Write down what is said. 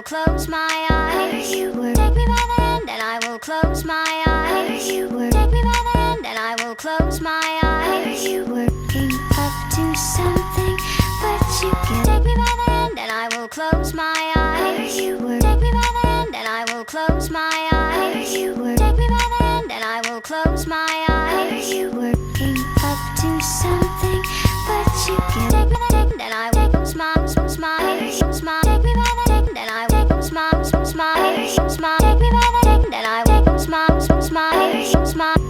will close my eyes. Take me by the hand and I will close my eyes. You take me by the hand and I will close my eyes. You working up to something, but you can take me by the hand and I will close my eyes. Take me by the hand and I will close my eyes. You take me by the hand and I will close my eyes. smile, smile, smile, smile.